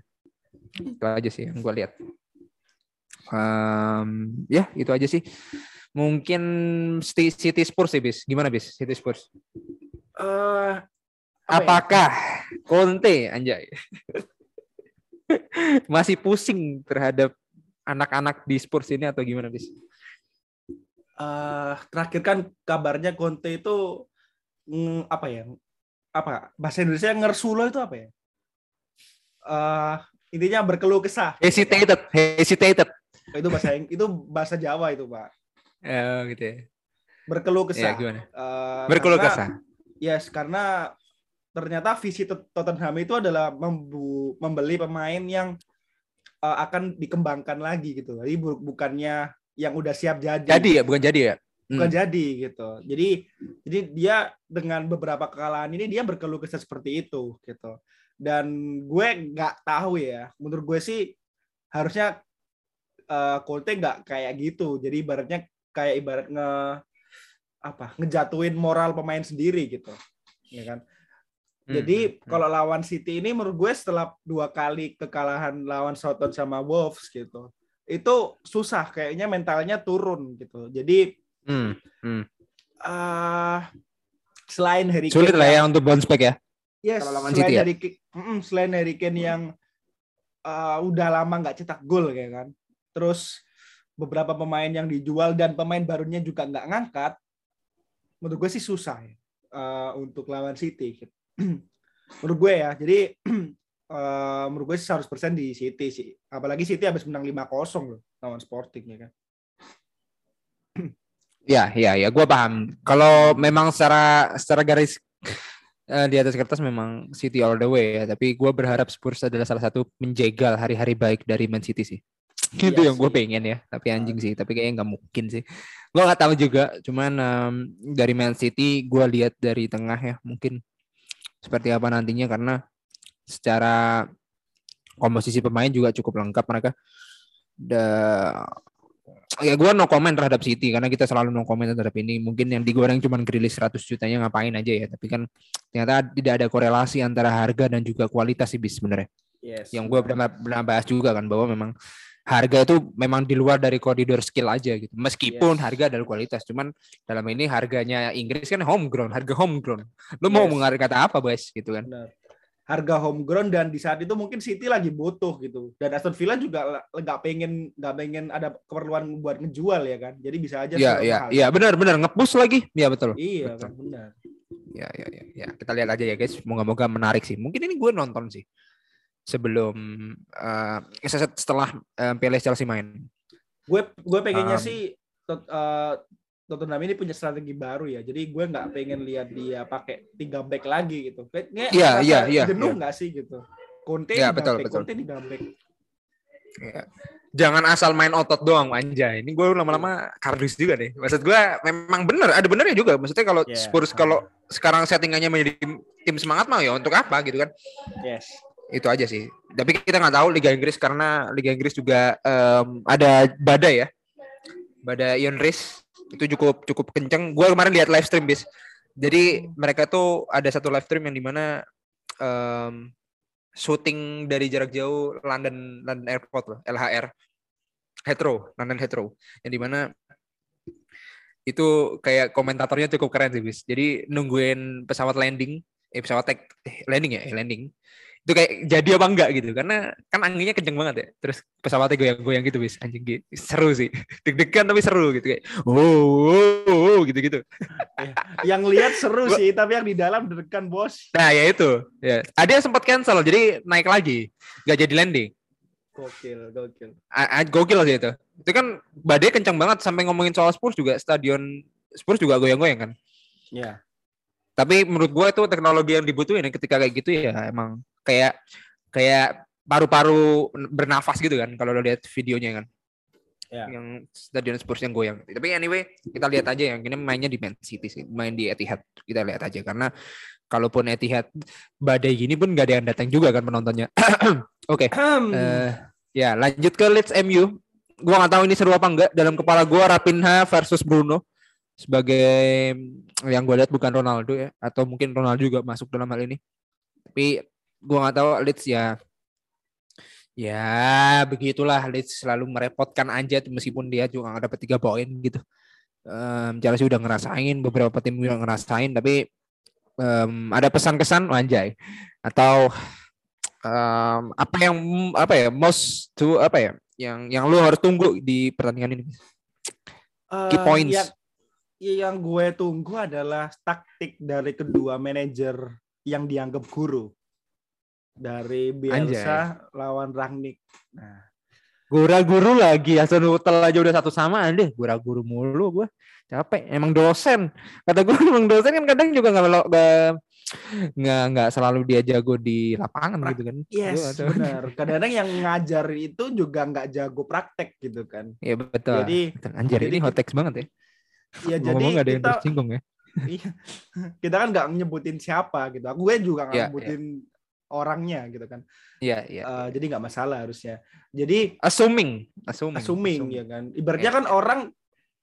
Itu aja sih yang gue lihat. Um, ya itu aja sih. Mungkin City Spurs sih bis. Gimana bis? City Spurs. Eh, ya? apakah Conte anjay [laughs] masih pusing terhadap anak-anak di Spurs ini atau gimana bis Eh, terakhir kan kabarnya Conte itu mm, apa ya? Apa bahasa Indonesia ngersulo itu apa ya? Eh, intinya berkeluh kesah. hesitated hesitated Itu bahasa itu bahasa Jawa itu, Pak. ya gitu ya Berkeluh ya kesah. gimana Eh, berkeluh karena- kesah Yes, karena ternyata visi Tot- Tottenham itu adalah membu- membeli pemain yang eh, akan dikembangkan lagi gitu. Jadi bu- bukannya yang udah siap jadi. jadi ya bukan jadi ya bukan Hmm. jadi gitu. Jadi jadi dia dengan beberapa kekalahan ini dia berkeluh kesah seperti itu gitu. Dan gue nggak tahu ya. Menurut gue sih harusnya eh Conte nggak kayak gitu. Jadi ibaratnya kayak ibarat nge apa ngejatuhin moral pemain sendiri gitu. Ya kan? Hmm, Jadi hmm, kalau lawan City ini menurut gue setelah dua kali kekalahan lawan Southampton sama Wolves gitu, itu susah kayaknya mentalnya turun gitu. Jadi hmm, hmm. eh selain Harry Kane sulit lah ya yang- untuk bounce back ya yes, kalau lawan selain City ya? Harry Kane, mm-mm, selain Harry Kane yang eh, udah lama nggak cetak gol kayak kan. Terus beberapa pemain yang dijual dan pemain barunya juga nggak ngangkat. Menurut gue sih susah ya eh, untuk lawan City. gitu. [clears throat] menurut gue ya. Jadi [clears throat] eh, menurut gue sih 100% di City sih. Apalagi City habis menang 5-0 loh lawan Sporting ya kan. [clears throat] Ya, ya, ya, gue paham. Kalau memang secara secara garis [laughs] eh, di atas kertas memang City all the way ya. Tapi gue berharap Spurs adalah salah satu menjegal hari-hari baik dari Man City sih. Itu Iya yang gue pengen ya. Tapi anjing sih. Tapi kayaknya nggak mungkin sih. Gue nggak tahu juga. Cuman em, dari Man City gue lihat dari tengah ya mungkin seperti apa nantinya karena secara komposisi pemain juga cukup lengkap mereka. Da, ya gue no comment terhadap City karena kita selalu no comment terhadap ini mungkin yang digoreng cuma grilis 100 jutanya ngapain aja ya tapi kan ternyata tidak ada korelasi antara harga dan juga kualitas sih bis sebenarnya Yes. yang gue pernah, pernah bahas juga kan bahwa memang harga itu memang di luar dari koridor skill aja gitu meskipun Yes. harga adalah kualitas cuman dalam ini harganya Inggris kan homegrown harga homegrown lu mau Yes. mengarah kata apa bos gitu kan Benar. Harga homegrown dan di saat itu mungkin City lagi butuh gitu. Dan Aston Villa juga nggak pengen nggak pengen ada keperluan buat ngejual ya kan. Jadi bisa aja Iya iya iya benar benar ngepush lagi ya betul Iya Betul. kan benar. ya ya ya ya kita lihat aja ya guys moga-moga menarik sih mungkin ini gue nonton sih sebelum eh setelah eh, PLS Chelsea main Gue gue pengennya Um, sih Tot- eh, Tottenham ini punya strategi baru ya. Jadi gue nggak pengen lihat dia pakai tiga back lagi gitu. Kayaknya Iya, rasa iya, iya, jenuh iya. nggak sih gitu. Conte Iya, tiga betul, back, betul. Conte tiga back. Ya. jangan asal main otot doang anjay ini gue lama-lama kardus juga nih maksud gue memang bener ada benernya juga maksudnya kalau Iya. Spurs kalau sekarang settingannya menjadi tim, tim semangat mah ya untuk apa gitu kan Yes. Itu aja sih. Tapi kita nggak tahu Liga Inggris karena Liga Inggris juga em, ada badai ya. Badai Ian Reis. Itu cukup cukup kenceng. Gue kemarin lihat live stream bis. Jadi mereka tuh ada satu live stream yang di mana em, syuting dari jarak jauh London London Airport loh LHR Heathrow London Heathrow. Yang di mana itu kayak komentatornya cukup keren sih bis. Jadi nungguin pesawat landing eh pesawat take eh, landing ya eh, landing itu kayak jadi apa enggak gitu. Karena kan anginnya kenceng banget ya. Terus pesawatnya goyang-goyang gitu bis anjing gitu. seru sih. Deg-degan tapi seru gitu kayak wow, wow, wow gitu gitu [laughs] Yang lihat seru sih, tapi yang di dalam deg-degan bos. nah ya itu. Ya. Ada yang sempat cancel jadi naik lagi. Nggak jadi landing. Gokil, gokil. A- a- gokil sih itu. Itu kan badai kencang banget. Sampai ngomongin soal Spurs juga stadion Spurs juga goyang-goyang kan? Ya. tapi menurut gue itu teknologi yang dibutuhin ya ketika kayak gitu ya emang kayak kayak paru-paru bernafas gitu kan kalau lo lihat videonya kan Ya. yang stadion Spurs yang goyang. Tapi anyway, kita lihat aja yang ini mainnya di Man City sih, main di Etihad. Kita lihat aja karena kalaupun Etihad badai gini pun gak ada yang datang juga kan penontonnya. [clears throat] Oke. Eh, ya, lanjut ke Leeds MU. Gua nggak tahu ini seru apa enggak. Dalam kepala gua Rapinha versus Bruno sebagai yang gue lihat bukan Ronaldo ya atau mungkin Ronaldo juga masuk dalam hal ini. Tapi gua nggak tahu Leeds ya. Ya begitulah. Leeds selalu merepotkan aja meskipun dia juga nggak dapat tiga poin gitu. Um, Chelsea udah ngerasain beberapa tim udah ngerasain tapi um, ada pesan-kesan wanjai atau um, apa yang apa ya most to apa ya yang yang lu harus tunggu di pertandingan ini? Key Eh, points. Yang, yang gue tunggu adalah taktik dari kedua manajer yang dianggap guru dari Bielsa lawan Rangnick. Nah, gura-guru lagi Hasan Hutel aja udah satu sama deh gura-guru mulu gue capek emang dosen kata gue [laughs] emang dosen kan kadang juga nggak nggak nggak selalu dia jago di lapangan Pra- gitu kan yes, benar. [laughs] Kadang-kadang yang ngajar itu juga nggak jago praktek gitu kan. Iya betul. Jadi Betul. Anjir jadi ini hot text banget ya. ya jadi Ngomong nggak ada yang kita tersinggung ya. [laughs] iya, kita kan nggak nyebutin siapa gitu. Aku gue juga nggak Iya, nyebutin orangnya gitu kan. Iya iya. Eh, jadi nggak masalah harusnya. Jadi assuming, assuming, assuming, ya kan. Ibaratnya Iya. kan orang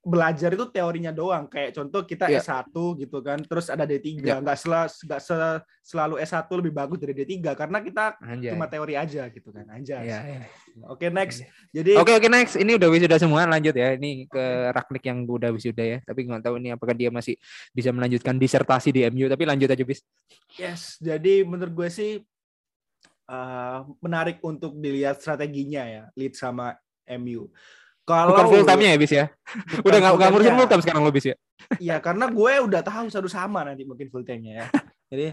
belajar itu teorinya doang. Kayak contoh kita Iya. S1 gitu kan, terus ada D3. Iya. Nggak sela, nggak se- selalu S1 lebih bagus dari D3 karena kita Anjay. cuma teori aja gitu kan. Aja. Iya, iya. Oke, next. Jadi Oke oke next. Ini udah wisuda semua. Lanjut ya. Ini ke Ragnik yang udah wisuda ya. Tapi nggak tahu ini apakah dia masih bisa melanjutkan disertasi di MU. Tapi lanjut aja bis. yes, jadi menurut gue sih eh, menarik untuk dilihat strateginya ya, lead sama MU. Kalau Bukan full time-nya ya bis ya. Udah nggak nggak ngurusin full time sekarang lo bis ya. Iya, karena gue udah tahu satu sama nanti mungkin full time-nya ya. Jadi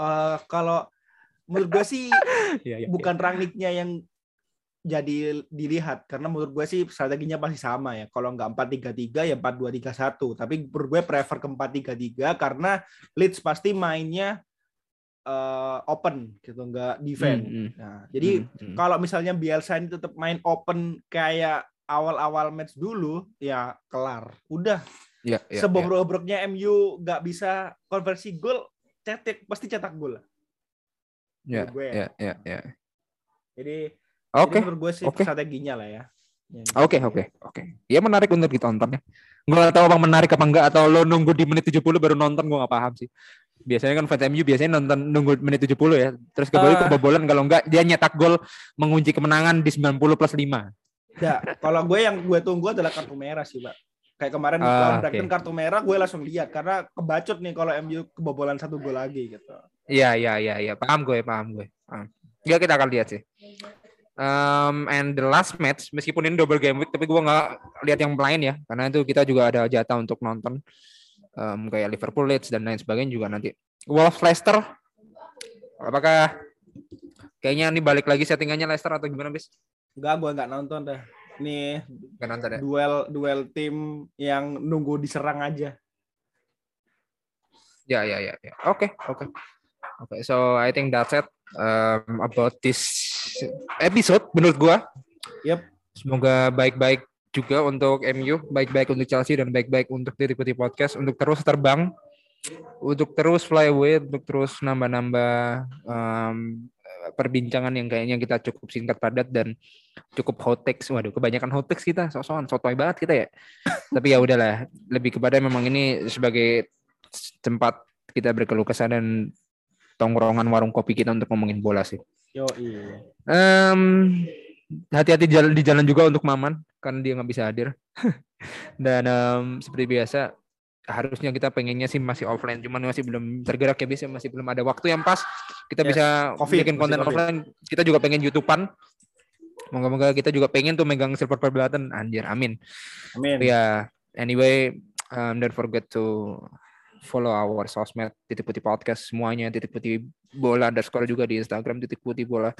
eh, kalau menurut gue sih Iya iya. bukan Rangnicknya yang jadi dilihat karena menurut gue sih strateginya pasti sama ya. Kalau nggak 4-3-3 ya 4-2-3-1. Tapi menurut gue prefer ke 4-3-3 karena Leeds pasti mainnya eh, open gitu, nggak defend. Hmm, hmm. Nah, jadi Hmm, hmm. kalau misalnya Bielsa ini tetap main open kayak awal-awal match dulu, ya kelar. Udah Iya, iya, iya. sebobrok-bobroknya MU nggak bisa konversi gol, cetak pasti cetak gol. Gue ya. iya, iya, iya. Jadi, Oke. jadi menurut gue sih oke. strateginya lah ya. Yang Oke gitu. oke oke. Ya menarik untuk ditonton ya. Gue gak tahu abang menarik apa enggak atau lo nunggu di menit 70 baru nonton gue gak paham sih. Biasanya kan fans MU biasanya nonton nunggu menit 70 ya. Terus kembali Eh. kebobolan kalau enggak dia nyetak gol mengunci kemenangan di 90 plus 5. Ya, kalau gue yang gue tunggu adalah kartu merah sih, Pak. Kayak kemarin Ah, oke. Brighton kartu merah gue langsung lihat karena kebacut nih kalau MU kebobolan satu gol lagi gitu. Iya iya iya iya paham gue paham gue. Paham. Ya kita akan lihat sih. Um, and the last match meskipun ini double game week tapi gue nggak lihat yang lain ya karena itu kita juga ada jatah untuk nonton um, kayak Liverpool Leeds dan lain sebagainya juga nanti Wolves Leicester apakah kayaknya ini balik lagi settingannya Leicester atau gimana bis Enggak, gue nggak nonton dah. Nih Nggak nonton ya duel duel tim yang nunggu diserang aja. ya ya ya ya. oke oke oke so I think that's it um, about this episode menurut gua Yep. semoga baik-baik juga untuk MU baik-baik untuk Chelsea dan baik-baik untuk Titik Putih Podcast untuk terus terbang untuk terus fly away untuk terus nambah-nambah um, perbincangan yang kayaknya kita cukup singkat padat dan cukup hot text. Waduh, kebanyakan hot text kita, sok-sokan, sotoy banget kita ya. [laughs] Tapi ya udahlah, lebih kepada memang ini sebagai tempat kita berkeluh kesah dan tongkrongan warung kopi kita untuk ngomongin bola sih. Yo iya. Em, hati-hati di jalan juga untuk Maman karena dia nggak bisa hadir. [laughs] Dan em, seperti biasa harusnya kita pengennya sih masih offline, cuman masih belum tergerak ya bisa masih belum ada waktu yang pas kita Yes, bisa Covid, bikin konten Covid. offline. Kita juga pengen YouTubean. Moga-moga kita juga pengen tuh megang silver perbelatan anjir amin. Amin. Ya anyway um, don't forget to follow our sosmed titik putih podcast semuanya titik putih bola underscore juga di Instagram titik putih bola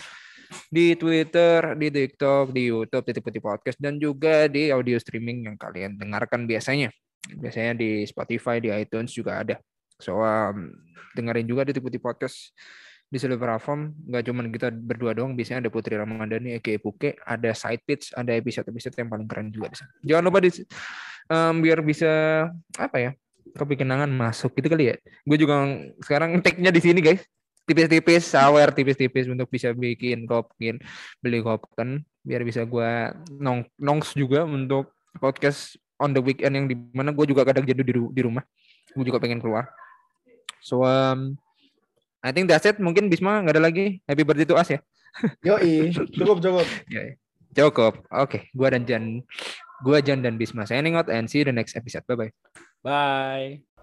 di Twitter di TikTok di YouTube titik putih podcast dan juga di audio streaming yang kalian dengarkan biasanya. Biasanya di Spotify di iTunes juga ada. So um, dengerin juga titik putih podcast di seluruh platform nggak cuma kita berdua doang biasanya ada Putri Ramadhani Eke Puke ada side pitch ada episode episode yang paling keren juga di jangan lupa di um, biar bisa apa ya kepikenangan masuk gitu kali ya. Gue juga sekarang take-nya di sini guys tipis-tipis sawer tipis-tipis untuk bisa bikin kopkin beli kopken biar bisa gue nong nongs juga untuk podcast on the weekend yang di mana gue juga kadang jadi di, di rumah gue juga pengen keluar so um, I think that's it. Mungkin Bisma nggak ada lagi. Happy birthday to us ya. [laughs] Yoi, cukup cukup. Cukup. Oke, okay. gua dan Jan, gua Jan dan Bisma signing out and see you the next episode. Bye bye. Bye.